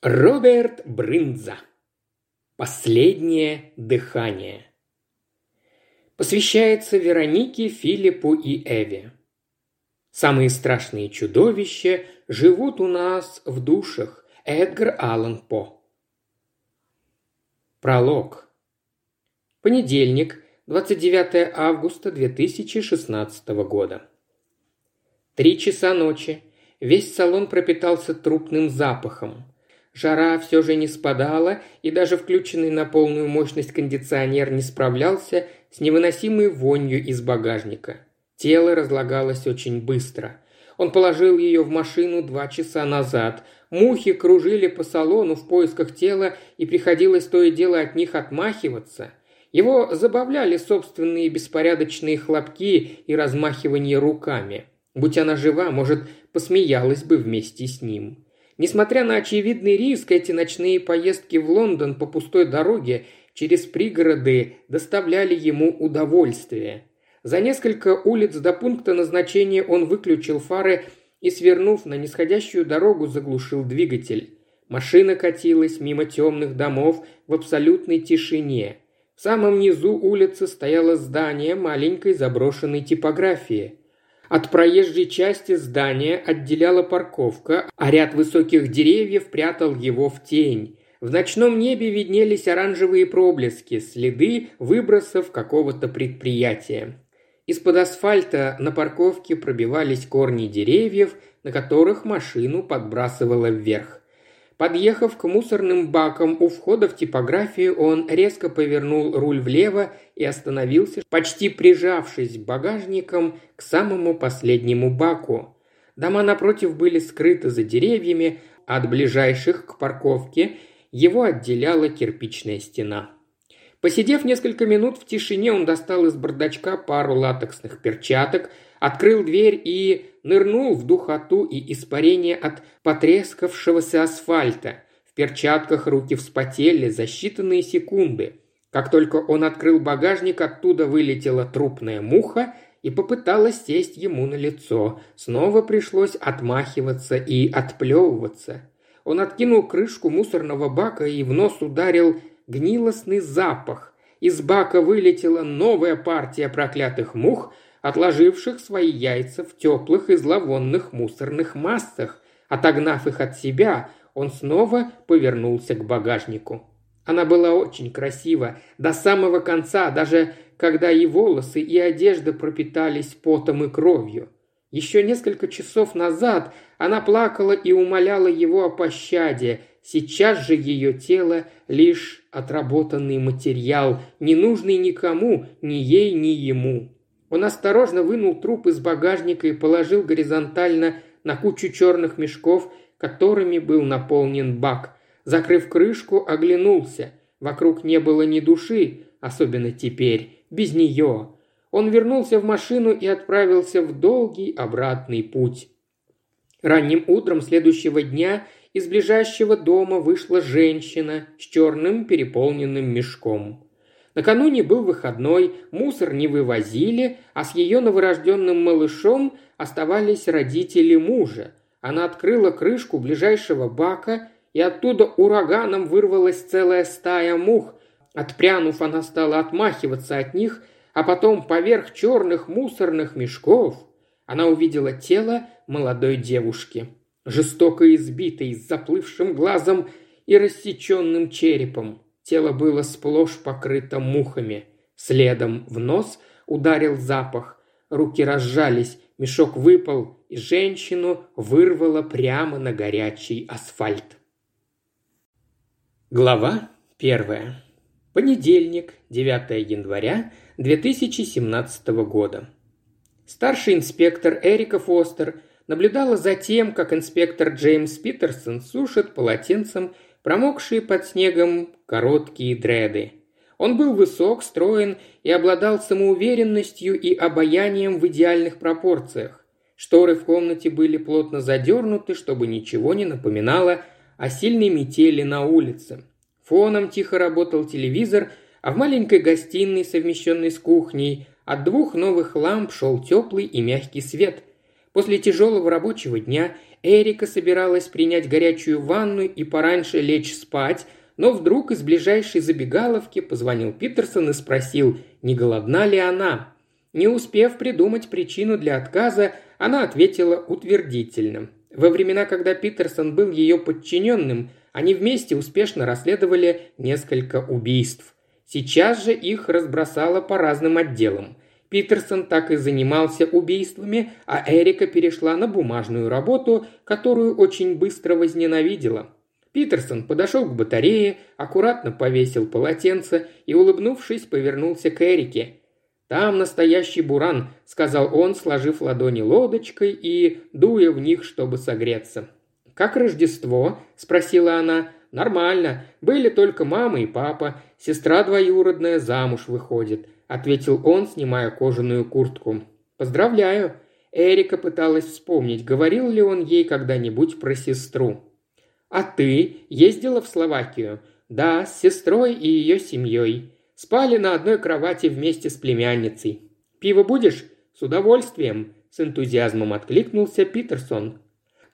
Роберт Брынза. Последнее дыхание. Посвящается Веронике, Филиппу и Эве. Самые страшные чудовища живут у нас в душах. Эдгар Аллан По. Пролог. Понедельник, 29 августа 2016 года. Три часа ночи. Весь салон пропитался трупным запахом. Жара все же не спадала, и даже включенный на полную мощность кондиционер не справлялся с невыносимой вонью из багажника. Тело разлагалось очень быстро. Он положил ее в машину два часа назад. Мухи кружили по салону в поисках тела, и приходилось то и дело от них отмахиваться. Его забавляли собственные беспорядочные хлопки и размахивание руками. Будь она жива, может, посмеялась бы вместе с ним. Несмотря на очевидный риск, эти ночные поездки в Лондон по пустой дороге через пригороды доставляли ему удовольствие. За несколько улиц до пункта назначения он выключил фары и, свернув на нисходящую дорогу, заглушил двигатель. Машина катилась мимо темных домов в абсолютной тишине. В самом низу улицы стояло здание маленькой заброшенной типографии. От проезжей части здания отделяла парковка, а ряд высоких деревьев прятал его в тень. В ночном небе виднелись оранжевые проблески, следы выбросов какого-то предприятия. Из-под асфальта на парковке пробивались корни деревьев, на которых машину подбрасывало вверх. Подъехав к мусорным бакам у входа в типографию, он резко повернул руль влево и остановился, почти прижавшись багажником к самому последнему баку. Дома напротив были скрыты за деревьями, а от ближайших к парковке его отделяла кирпичная стена. Посидев несколько минут в тишине, он достал из бардачка пару латексных перчаток, открыл дверь и нырнул в духоту и испарение от потрескавшегося асфальта. В перчатках руки вспотели за считанные секунды. Как только он открыл багажник, оттуда вылетела трупная муха и попыталась сесть ему на лицо. Снова пришлось отмахиваться и отплевываться. Он откинул крышку мусорного бака и в нос ударил гнилостный запах. Из бака вылетела новая партия проклятых мух, отложивших свои яйца в теплых и зловонных мусорных массах. Отогнав их от себя, он снова повернулся к багажнику. Она была очень красива, до самого конца, даже когда и волосы, и одежда пропитались потом и кровью. Еще несколько часов назад она плакала и умоляла его о пощаде, сейчас же ее тело лишь отработанный материал, не нужный никому, ни ей, ни ему. Он осторожно вынул труп из багажника и положил горизонтально на кучу черных мешков, которыми был наполнен бак. Закрыв крышку, оглянулся. Вокруг не было ни души, особенно теперь, без нее. Он вернулся в машину и отправился в долгий обратный путь. Ранним утром следующего дня из ближайшего дома вышла женщина с черным переполненным мешком. Накануне был выходной, мусор не вывозили, а с ее новорожденным малышом оставались родители мужа. Она открыла крышку ближайшего бака, и оттуда ураганом вырвалась целая стая мух. Отпрянув, она стала отмахиваться от них, а потом поверх черных мусорных мешков она увидела тело молодой девушки, жестоко избитой, с заплывшим глазом и рассеченным черепом. Тело было сплошь покрыто мухами. Следом в нос ударил запах. Руки разжались, мешок выпал, и женщину вырвало прямо на горячий асфальт. Глава первая. Понедельник, 9 января 2017 года. Старший инспектор Эрика Фостер наблюдала за тем, как инспектор Джеймс Питерсон сушит полотенцем промокшие под снегом короткие дреды. Он был высок, строен и обладал самоуверенностью и обаянием в идеальных пропорциях. Шторы в комнате были плотно задернуты, чтобы ничего не напоминало о сильной метели на улице. Фоном тихо работал телевизор, а в маленькой гостиной, совмещенной с кухней, от двух новых ламп шел теплый и мягкий свет. После тяжелого рабочего дня Эрика собиралась принять горячую ванну и пораньше лечь спать, но вдруг из ближайшей забегаловки позвонил Питерсон и спросил, не голодна ли она. Не успев придумать причину для отказа, она ответила утвердительно. Во времена, когда Питерсон был ее подчиненным, они вместе успешно расследовали несколько убийств. Сейчас же их разбросало по разным отделам. Питерсон так и занимался убийствами, а Эрика перешла на бумажную работу, которую очень быстро возненавидела. Питерсон подошел к батарее, аккуратно повесил полотенце и, улыбнувшись, повернулся к Эрике. «Там настоящий буран», — сказал он, сложив ладони лодочкой и дуя в них, чтобы согреться. «Как Рождество?» – спросила она. «Нормально. Были только мама и папа. Сестра двоюродная замуж выходит», – ответил он, снимая кожаную куртку. «Поздравляю». Эрика пыталась вспомнить, говорил ли он ей когда-нибудь про сестру. «А ты ездила в Словакию?» «Да, с сестрой и ее семьей. Спали на одной кровати вместе с племянницей. Пиво будешь?» «С удовольствием», – с энтузиазмом откликнулся Питерсон.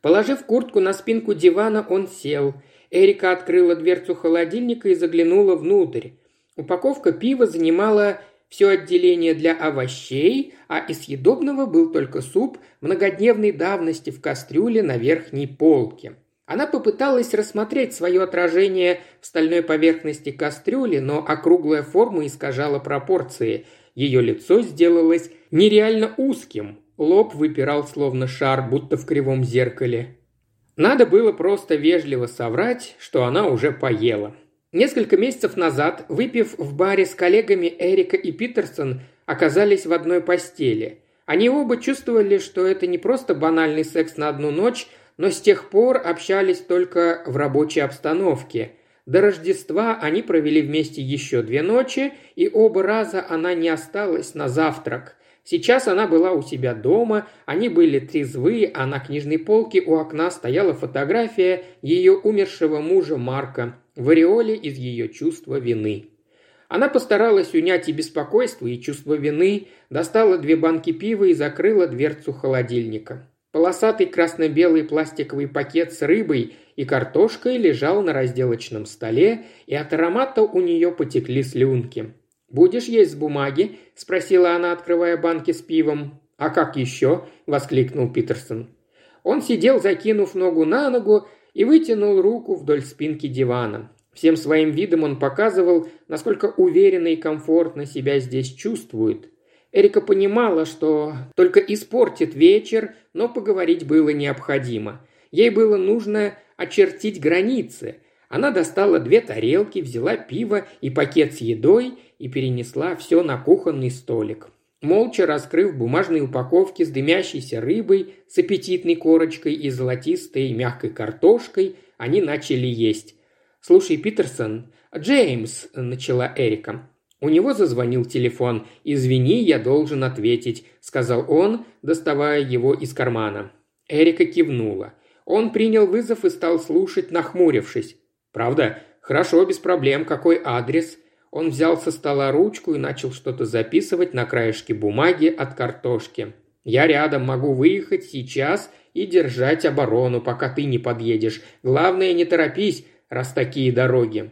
Положив куртку на спинку дивана, он сел. Эрика открыла дверцу холодильника и заглянула внутрь. Упаковка пива занимала все отделение для овощей, а из съедобного был только суп многодневной давности в кастрюле на верхней полке. Она попыталась рассмотреть свое отражение в стальной поверхности кастрюли, но округлая форма искажала пропорции. Ее лицо сделалось нереально узким, Лоб выпирал словно шар, будто в кривом зеркале. Надо было просто вежливо соврать, что она уже поела. Несколько месяцев назад, выпив в баре с коллегами Эрика и Питерсон, оказались в одной постели. Они оба чувствовали, что это не просто банальный секс на одну ночь, но с тех пор общались только в рабочей обстановке. До Рождества они провели вместе еще две ночи, и оба раза она не осталась на завтрак – Сейчас она была у себя дома, они были трезвы, а на книжной полке у окна стояла фотография ее умершего мужа Марка в ореоле из ее чувства вины. Она постаралась унять и беспокойство, и чувство вины, достала две банки пива и закрыла дверцу холодильника. Полосатый красно-белый пластиковый пакет с рыбой и картошкой лежал на разделочном столе, и от аромата у нее потекли слюнки. «Будешь есть с бумаги?» – спросила она, открывая банки с пивом. «А как еще?» – воскликнул Питерсон. Он сидел, закинув ногу на ногу, и вытянул руку вдоль спинки дивана. Всем своим видом он показывал, насколько уверенно и комфортно себя здесь чувствует. Эрика понимала, что только испортит вечер, но поговорить было необходимо. Ей было нужно очертить границы. Она достала две тарелки, взяла пиво и пакет с едой и перенесла все на кухонный столик. Молча раскрыв бумажные упаковки с дымящейся рыбой, с аппетитной корочкой и золотистой мягкой картошкой, они начали есть. «Слушай, Питерсон, Джеймс», – начала Эрика. У него зазвонил телефон. «Извини, я должен ответить», – сказал он, доставая его из кармана. Эрика кивнула. Он принял вызов и стал слушать, нахмурившись. «Правда? Хорошо, без проблем. Какой адрес?» Он взял со стола ручку и начал что-то записывать на краешке бумаги от картошки. «Я рядом, могу выехать сейчас и держать оборону, пока ты не подъедешь. Главное, не торопись, раз такие дороги».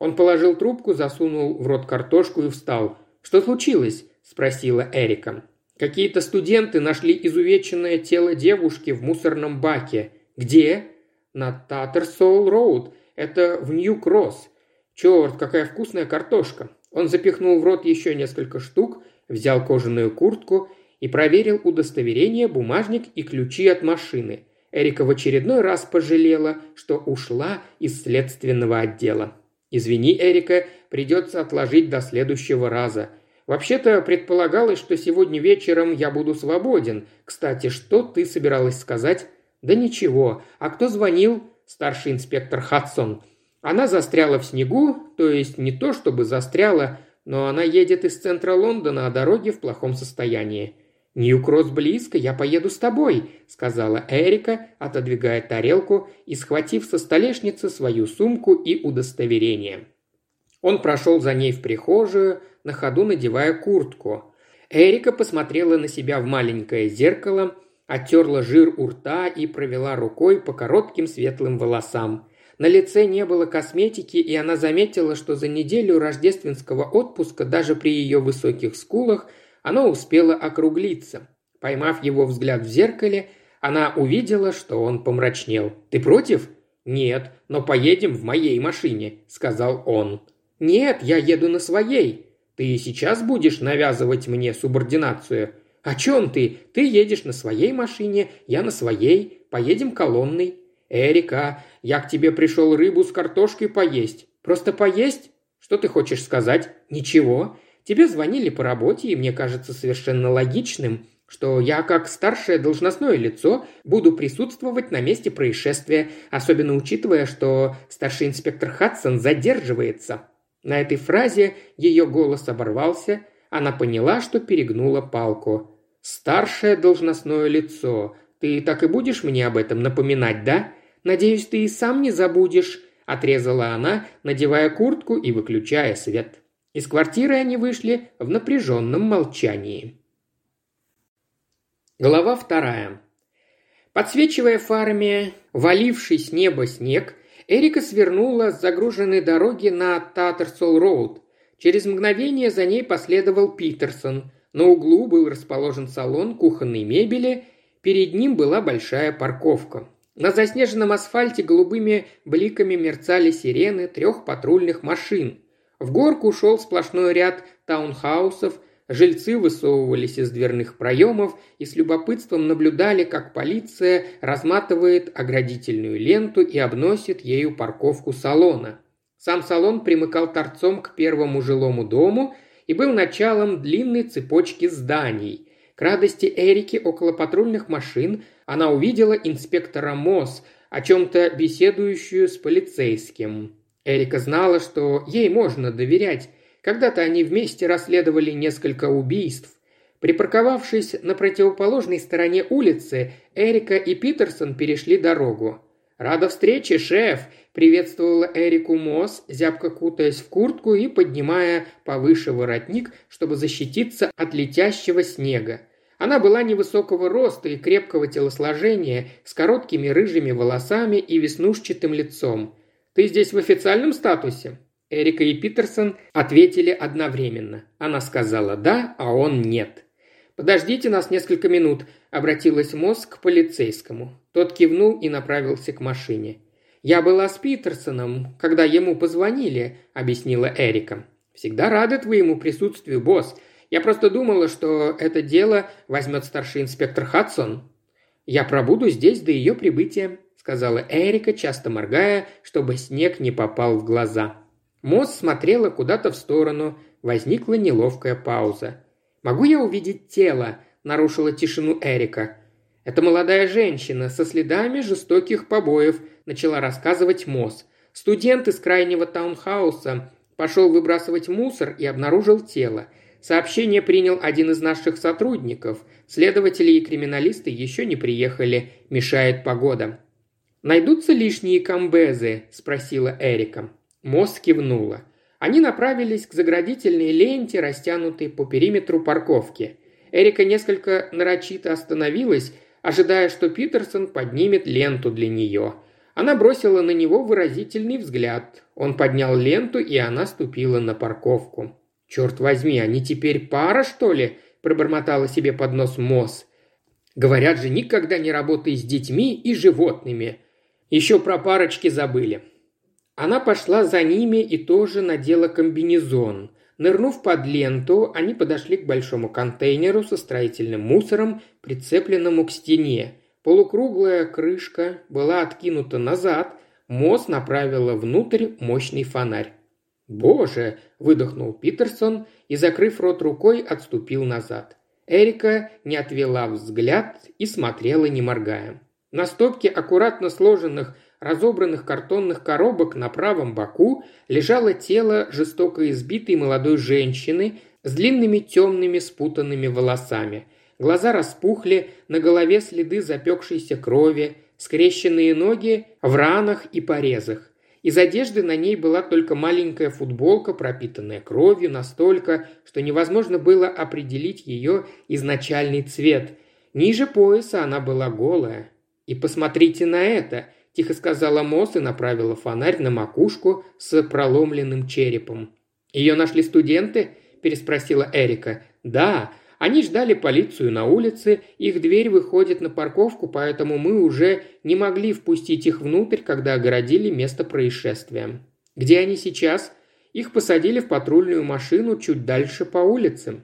Он положил трубку, засунул в рот картошку и встал. «Что случилось?» – спросила Эрика. «Какие-то студенты нашли изувеченное тело девушки в мусорном баке. Где?» «На Таттерсоул-Роуд. Это в Нью-Кросс. «Черт, какая вкусная картошка!» Он запихнул в рот еще несколько штук, взял кожаную куртку и проверил удостоверение, бумажник и ключи от машины. Эрика в очередной раз пожалела, что ушла из следственного отдела. «Извини, Эрика, придется отложить до следующего раза. Вообще-то предполагалось, что сегодня вечером я буду свободен. Кстати, что ты собиралась сказать?» «Да ничего. А кто звонил?» «Старший инспектор Хадсон. Она застряла в снегу, то есть не то чтобы застряла, но она едет из центра Лондона, а дороги в плохом состоянии. «Нью-Кросс близко, я поеду с тобой», – сказала Эрика, отодвигая тарелку и схватив со столешницы свою сумку и удостоверение. Он прошел за ней в прихожую, на ходу надевая куртку. Эрика посмотрела на себя в маленькое зеркало. оттерла жир у рта и провела рукой по коротким светлым волосам. На лице не было косметики, и она заметила, что за неделю рождественского отпуска даже при ее высоких скулах оно успело округлиться. Поймав его взгляд в зеркале, она увидела, что он помрачнел. «Ты против?» «Нет, но поедем в моей машине», – сказал он. «Нет, я еду на своей. Ты сейчас будешь навязывать мне субординацию?» «О чем ты? Ты едешь на своей машине, я на своей. Поедем колонной». «Эрика, я к тебе пришел рыбу с картошкой поесть. Просто поесть? Что ты хочешь сказать? Ничего. Тебе звонили по работе, и мне кажется совершенно логичным, что я, как старшее должностное лицо, буду присутствовать на месте происшествия, особенно учитывая, что старший инспектор Хадсон задерживается. На этой фразе ее голос оборвался, она поняла, что перегнула палку. «Старшее должностное лицо. Ты так и будешь мне об этом напоминать, да? Надеюсь, ты и сам не забудешь», – отрезала она, надевая куртку и выключая свет. Из квартиры они вышли в напряженном молчании. Глава вторая. Подсвечивая фарами валивший с неба снег, Эрика свернула с загруженной дороги на Таттерсол-Роуд. Через мгновение за ней последовал Питерсон. На углу был расположен салон кухонной мебели, перед ним была большая парковка. На заснеженном асфальте голубыми бликами мерцали сирены трех патрульных машин. В горку шел сплошной ряд таунхаусов – Жильцы высовывались из дверных проемов и с любопытством наблюдали, как полиция разматывает оградительную ленту и обносит ею парковку салона. Сам салон примыкал торцом к первому жилому дому и был началом длинной цепочки зданий. К радости Эрики около патрульных машин она увидела инспектора МОЗ, о чем-то беседующую с полицейским. Эрика знала, что ей можно доверять, когда-то они вместе расследовали несколько убийств. Припарковавшись на противоположной стороне улицы, Эрика и Питерсон перешли дорогу. «Рада встрече, шеф!» – приветствовала Эрику Мосс, зябко кутаясь в куртку и поднимая повыше воротник, чтобы защититься от летящего снега. Она была невысокого роста и крепкого телосложения, с короткими рыжими волосами и веснушчатым лицом. «Ты здесь в официальном статусе?» Эрика и Питерсон ответили одновременно. Она сказала «да», а он «нет». «Подождите нас несколько минут», – обратилась мозг к полицейскому. Тот кивнул и направился к машине. «Я была с Питерсоном, когда ему позвонили», – объяснила Эрика. «Всегда рада твоему присутствию, босс. Я просто думала, что это дело возьмет старший инспектор Хадсон». «Я пробуду здесь до ее прибытия», – сказала Эрика, часто моргая, чтобы снег не попал в глаза. Мосс смотрела куда-то в сторону. Возникла неловкая пауза. «Могу я увидеть тело?» – нарушила тишину Эрика. «Это молодая женщина со следами жестоких побоев», – начала рассказывать Мосс. «Студент из крайнего таунхауса пошел выбрасывать мусор и обнаружил тело. Сообщение принял один из наших сотрудников. Следователи и криминалисты еще не приехали. Мешает погода». «Найдутся лишние комбезы?» – спросила Эрика. Мост кивнула. Они направились к заградительной ленте, растянутой по периметру парковки. Эрика несколько нарочито остановилась, ожидая, что Питерсон поднимет ленту для нее. Она бросила на него выразительный взгляд. Он поднял ленту, и она ступила на парковку. «Черт возьми, они теперь пара, что ли?» – пробормотала себе под нос Мосс. «Говорят же, никогда не работай с детьми и животными. Еще про парочки забыли. Она пошла за ними и тоже надела комбинезон. Нырнув под ленту, они подошли к большому контейнеру со строительным мусором, прицепленному к стене. Полукруглая крышка была откинута назад, Мосс направила внутрь мощный фонарь. «Боже!» – выдохнул Питерсон и, закрыв рот рукой, отступил назад. Эрика не отвела взгляд и смотрела, не моргая. На стопке аккуратно сложенных разобранных картонных коробок на правом боку лежало тело жестоко избитой молодой женщины с длинными темными спутанными волосами. Глаза распухли, на голове следы запекшейся крови, скрещенные ноги в ранах и порезах. Из одежды на ней была только маленькая футболка, пропитанная кровью настолько, что невозможно было определить ее изначальный цвет. Ниже пояса она была голая. «И посмотрите на это!» – тихо сказала Мосс и направила фонарь на макушку с проломленным черепом. «Ее нашли студенты?» – переспросила Эрика. «Да, они ждали полицию на улице, их дверь выходит на парковку, поэтому мы уже не могли впустить их внутрь, когда огородили место происшествия. Где они сейчас? Их посадили в патрульную машину чуть дальше по улице.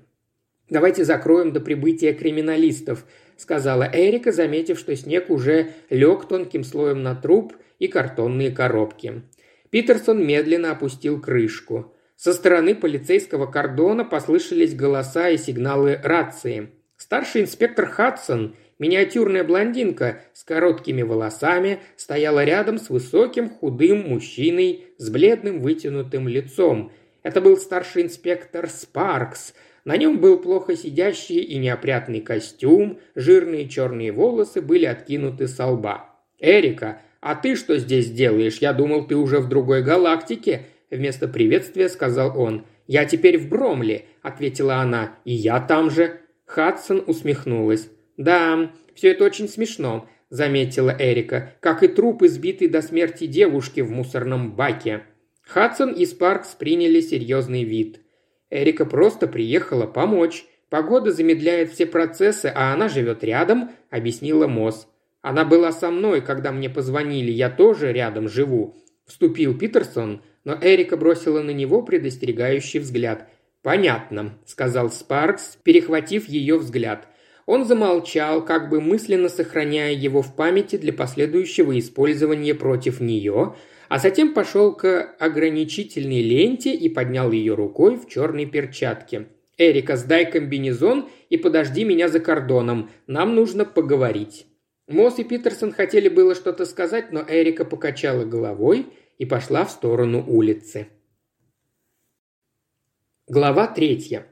«Давайте закроем до прибытия криминалистов», – сказала Эрика, заметив, что снег уже лег тонким слоем на труп и картонные коробки. Питерсон медленно опустил крышку. Со стороны полицейского кордона послышались голоса и сигналы рации. Старший инспектор Хадсон, миниатюрная блондинка с короткими волосами, стояла рядом с высоким худым мужчиной с бледным вытянутым лицом. Это был старший инспектор Спаркс. На нем был плохо сидящий и неопрятный костюм, жирные черные волосы были откинуты со лба. «Эрика, а ты что здесь делаешь? Я думал, ты уже в другой галактике», вместо приветствия сказал он. «Я теперь в Бромли», – ответила она. «И я там же». Хадсон усмехнулась. «Да, все это очень смешно», – заметила Эрика, «как и труп избитой до смерти девушки в мусорном баке». Хадсон и Спаркс приняли серьезный вид. Эрика просто приехала помочь. Погода замедляет все процессы, а она живет рядом, объяснила Мосс. Она была со мной, когда мне позвонили, я тоже рядом живу. Вступил Питерсон, но Эрика бросила на него предостерегающий взгляд. «Понятно», – сказал Спаркс, перехватив ее взгляд. Он замолчал, как бы мысленно сохраняя его в памяти для последующего использования против нее, а затем пошел к ограничительной ленте и поднял ее рукой в черной перчатке. «Эрика, сдай комбинезон и подожди меня за кордоном. Нам нужно поговорить». Мосс и Питерсон хотели было что-то сказать, но Эрика покачала головой – и пошла в сторону улицы. Глава третья.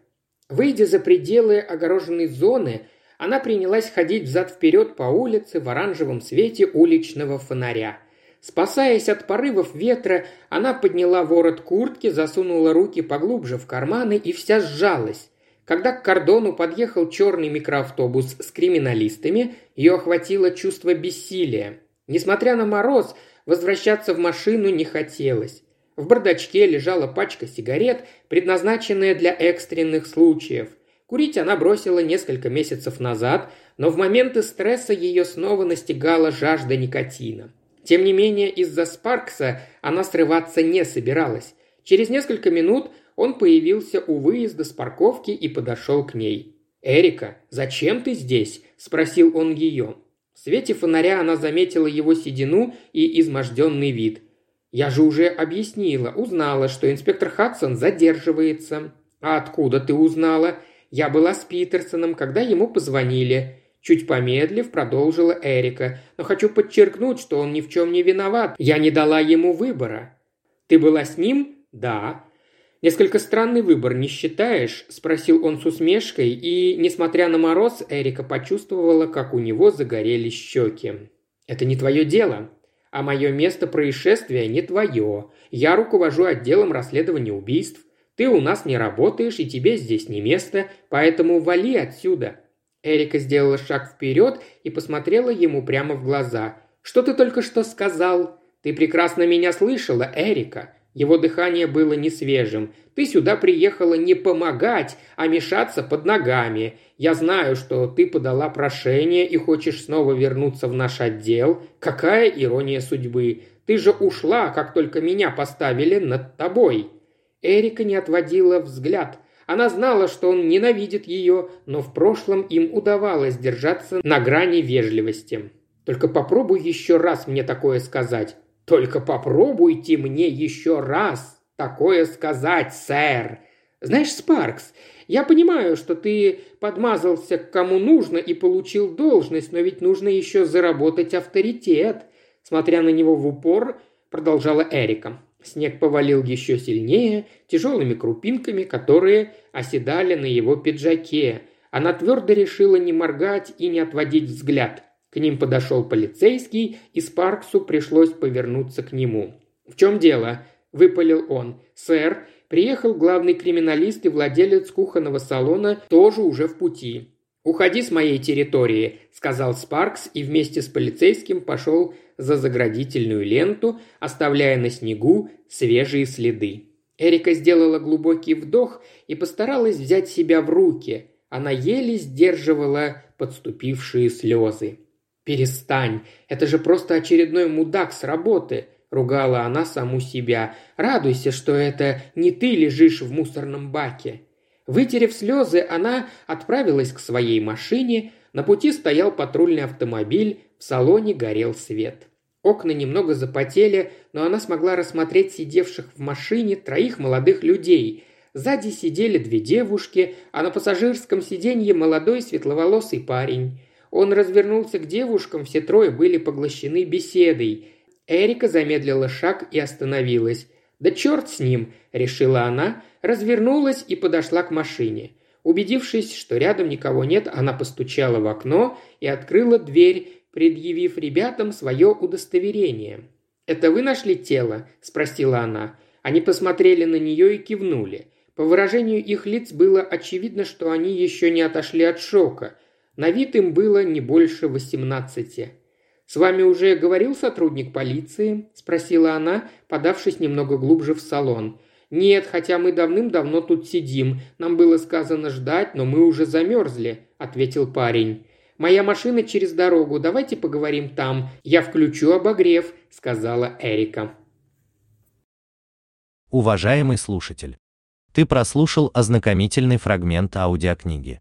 Выйдя за пределы огороженной зоны, она принялась ходить взад-вперед по улице в оранжевом свете уличного фонаря. Спасаясь от порывов ветра, она подняла ворот куртки, засунула руки поглубже в карманы и вся сжалась. Когда к кордону подъехал черный микроавтобус с криминалистами, ее охватило чувство бессилия. Несмотря на мороз, Возвращаться в машину не хотелось. В бардачке лежала пачка сигарет, предназначенная для экстренных случаев. Курить она бросила несколько месяцев назад, но в моменты стресса ее снова настигала жажда никотина. Тем не менее, из-за Спаркса она срываться не собиралась. Через несколько минут он появился у выезда с парковки и подошел к ней. «Эрика, зачем ты здесь?» – спросил он ее. В свете фонаря она заметила его седину и изможденный вид. «Я же уже объяснила, узнала, что инспектор Хадсон задерживается». «А откуда ты узнала?» «Я была с Питерсоном, когда ему позвонили». Чуть помедлив, продолжила Эрика. «Но хочу подчеркнуть, что он ни в чем не виноват. Я не дала ему выбора». «Ты была с ним?» «Да». «Несколько странный выбор, не считаешь?» – спросил он с усмешкой, и, несмотря на мороз, Эрика почувствовала, как у него загорелись щеки. «Это не твое дело. А мое место происшествия не твое. Я руковожу отделом расследования убийств. Ты у нас не работаешь, и тебе здесь не место, поэтому вали отсюда». Эрика сделала шаг вперед и посмотрела ему прямо в глаза. «Что ты только что сказал?» «Ты прекрасно меня слышала, Эрика. Его дыхание было не свежим. «Ты сюда приехала не помогать, а мешаться под ногами. Я знаю, что ты подала прошение и хочешь снова вернуться в наш отдел. Какая ирония судьбы! Ты же ушла, как только меня поставили над тобой!» Эрика не отводила взгляд. Она знала, что он ненавидит ее, но в прошлом им удавалось держаться на грани вежливости. «Только попробуй еще раз мне такое сказать. Только попробуйте мне еще раз такое сказать, сэр. Знаешь, Спаркс, я понимаю, что ты подмазался к кому нужно и получил должность, но ведь нужно еще заработать авторитет. Смотря на него в упор, продолжала Эрика. Снег повалил еще сильнее, тяжелыми крупинками, которые оседали на его пиджаке. Она твердо решила не моргать и не отводить взгляд. К ним подошел полицейский, и Спарксу пришлось повернуться к нему. «В чем дело?» – выпалил он. «Сэр, приехал главный криминалист и владелец кухонного салона, тоже уже в пути. «Уходи с моей территории», – сказал Спаркс и вместе с полицейским пошел за заградительную ленту, оставляя на снегу свежие следы. Эрика сделала глубокий вдох и постаралась взять себя в руки. Она еле сдерживала подступившие слезы. «Перестань, это же просто очередной мудак с работы», – ругала она саму себя. «Радуйся, что это не ты лежишь в мусорном баке». Вытерев слезы, она отправилась к своей машине. На пути стоял патрульный автомобиль, в салоне горел свет. Окна немного запотели, но она смогла рассмотреть сидевших в машине троих молодых людей. Сзади сидели две девушки, а на пассажирском сиденье молодой светловолосый парень. Он развернулся к девушкам, все трое были поглощены беседой. Эрика замедлила шаг и остановилась. «Да черт с ним!» – решила она, развернулась и подошла к машине. Убедившись, что рядом никого нет, она постучала в окно и открыла дверь, предъявив ребятам свое удостоверение. «Это вы нашли тело?» – спросила она. Они посмотрели на нее и кивнули. По выражению их лиц было очевидно, что они еще не отошли от шока. На вид им было не больше восемнадцати. «С вами уже говорил сотрудник полиции?» – спросила она, подавшись немного глубже в салон. «Нет, хотя мы давным-давно тут сидим. Нам было сказано ждать, но мы уже замерзли», – ответил парень. Моя машина через дорогу, давайте поговорим там. Я включу обогрев», – сказала Эрика. Уважаемый слушатель, ты прослушал ознакомительный фрагмент аудиокниги.